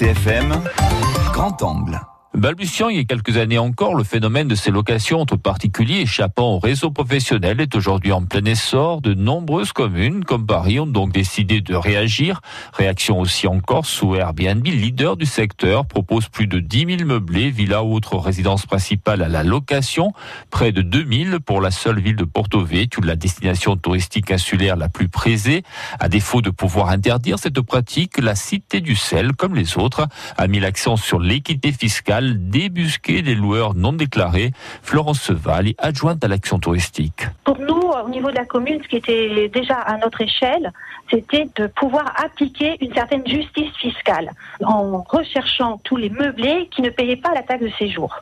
RCFM, grand angle. Balbutiant il y a quelques années encore, le phénomène de ces locations entre particuliers échappant au réseau professionnel est aujourd'hui en plein essor. De nombreuses communes, comme Paris, ont donc décidé de réagir. Réaction aussi en Corse, où Airbnb, leader du secteur, propose plus de 10 000 meublés, villas ou autres résidences principales à la location. Près de 2 000 pour la seule ville de Porto Vecchio, la destination touristique insulaire la plus prisée. À défaut de pouvoir interdire cette pratique, la Cité du Sel, comme les autres, a mis l'accent sur l'équité fiscale débusquer des loueurs non déclarés. Florence Seval, adjointe à l'action touristique. Pour nous, au niveau de la commune, ce qui était déjà à notre échelle, c'était de pouvoir appliquer une certaine justice fiscale en recherchant tous les meublés qui ne payaient pas la taxe de séjour.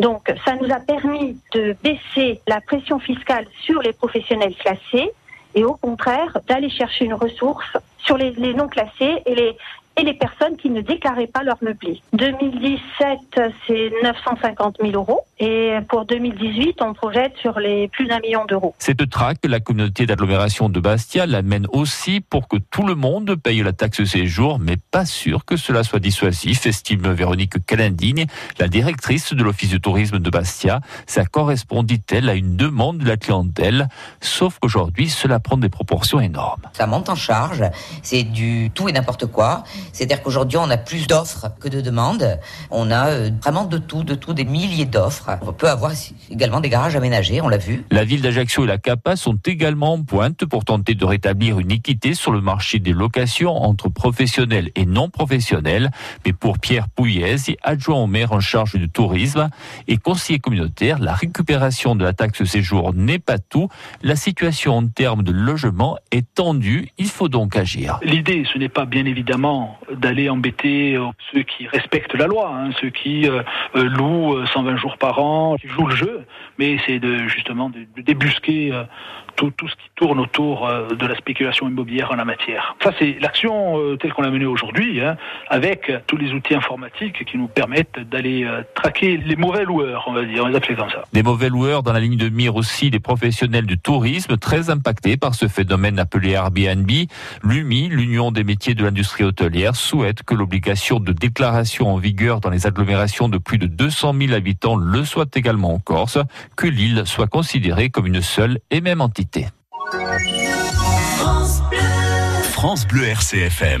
Donc, ça nous a permis de baisser la pression fiscale sur les professionnels classés et au contraire d'aller chercher une ressource sur les, les non classés et les, et les personnes qui ne déclaraient pas leur meublé. 2017, c'est 950 000 euros. Et pour 2018, on projette sur les plus d'un million d'euros. Cette traque, la communauté d'agglomération de Bastia l'amène aussi pour que tout le monde paye la taxe séjour, mais pas sûr que cela soit dissuasif, estime Véronique Calindigne, la directrice de l'Office de tourisme de Bastia. Ça correspond, dit-elle, à une demande de la clientèle, sauf qu'aujourd'hui, cela prend des proportions énormes. Ça monte en charge, c'est du tout et n'importe quoi. C'est-à-dire qu'aujourd'hui, on a plus d'offres que de demandes. On a euh, vraiment de tout, de tout, des milliers d'offres. On peut avoir également des garages aménagés, on l'a vu. La ville d'Ajaccio et la CAPA sont également en pointe pour tenter de rétablir une équité sur le marché des locations entre professionnels et non professionnels. Mais pour Pierre Pouillez, adjoint au maire en charge du tourisme et conseiller communautaire, la récupération de la taxe séjour n'est pas tout. La situation en termes de logement est tendue. Il faut donc agir. L'idée, ce n'est pas bien évidemment d'aller embêter euh, ceux qui respectent la loi, hein, ceux qui euh, euh, louent 120 jours par an, qui jouent le jeu, mais c'est de justement de, débusquer tout, tout, ce qui tourne autour de la spéculation immobilière en la matière. Ça, c'est l'action telle qu'on l'a menée aujourd'hui, hein, avec tous les outils informatiques qui nous permettent d'aller traquer les mauvais loueurs, on va dire, on les appeler comme ça. Des mauvais loueurs dans la ligne de mire aussi des professionnels du tourisme, très impactés par ce phénomène appelé Airbnb. L'UMI, l'Union des métiers de l'industrie hôtelière, souhaite que l'obligation de déclaration en vigueur dans les agglomérations de plus de 200 000 habitants le soit également en Corse, que l'île soit considérée comme une seule et même entité. France Bleu RCFM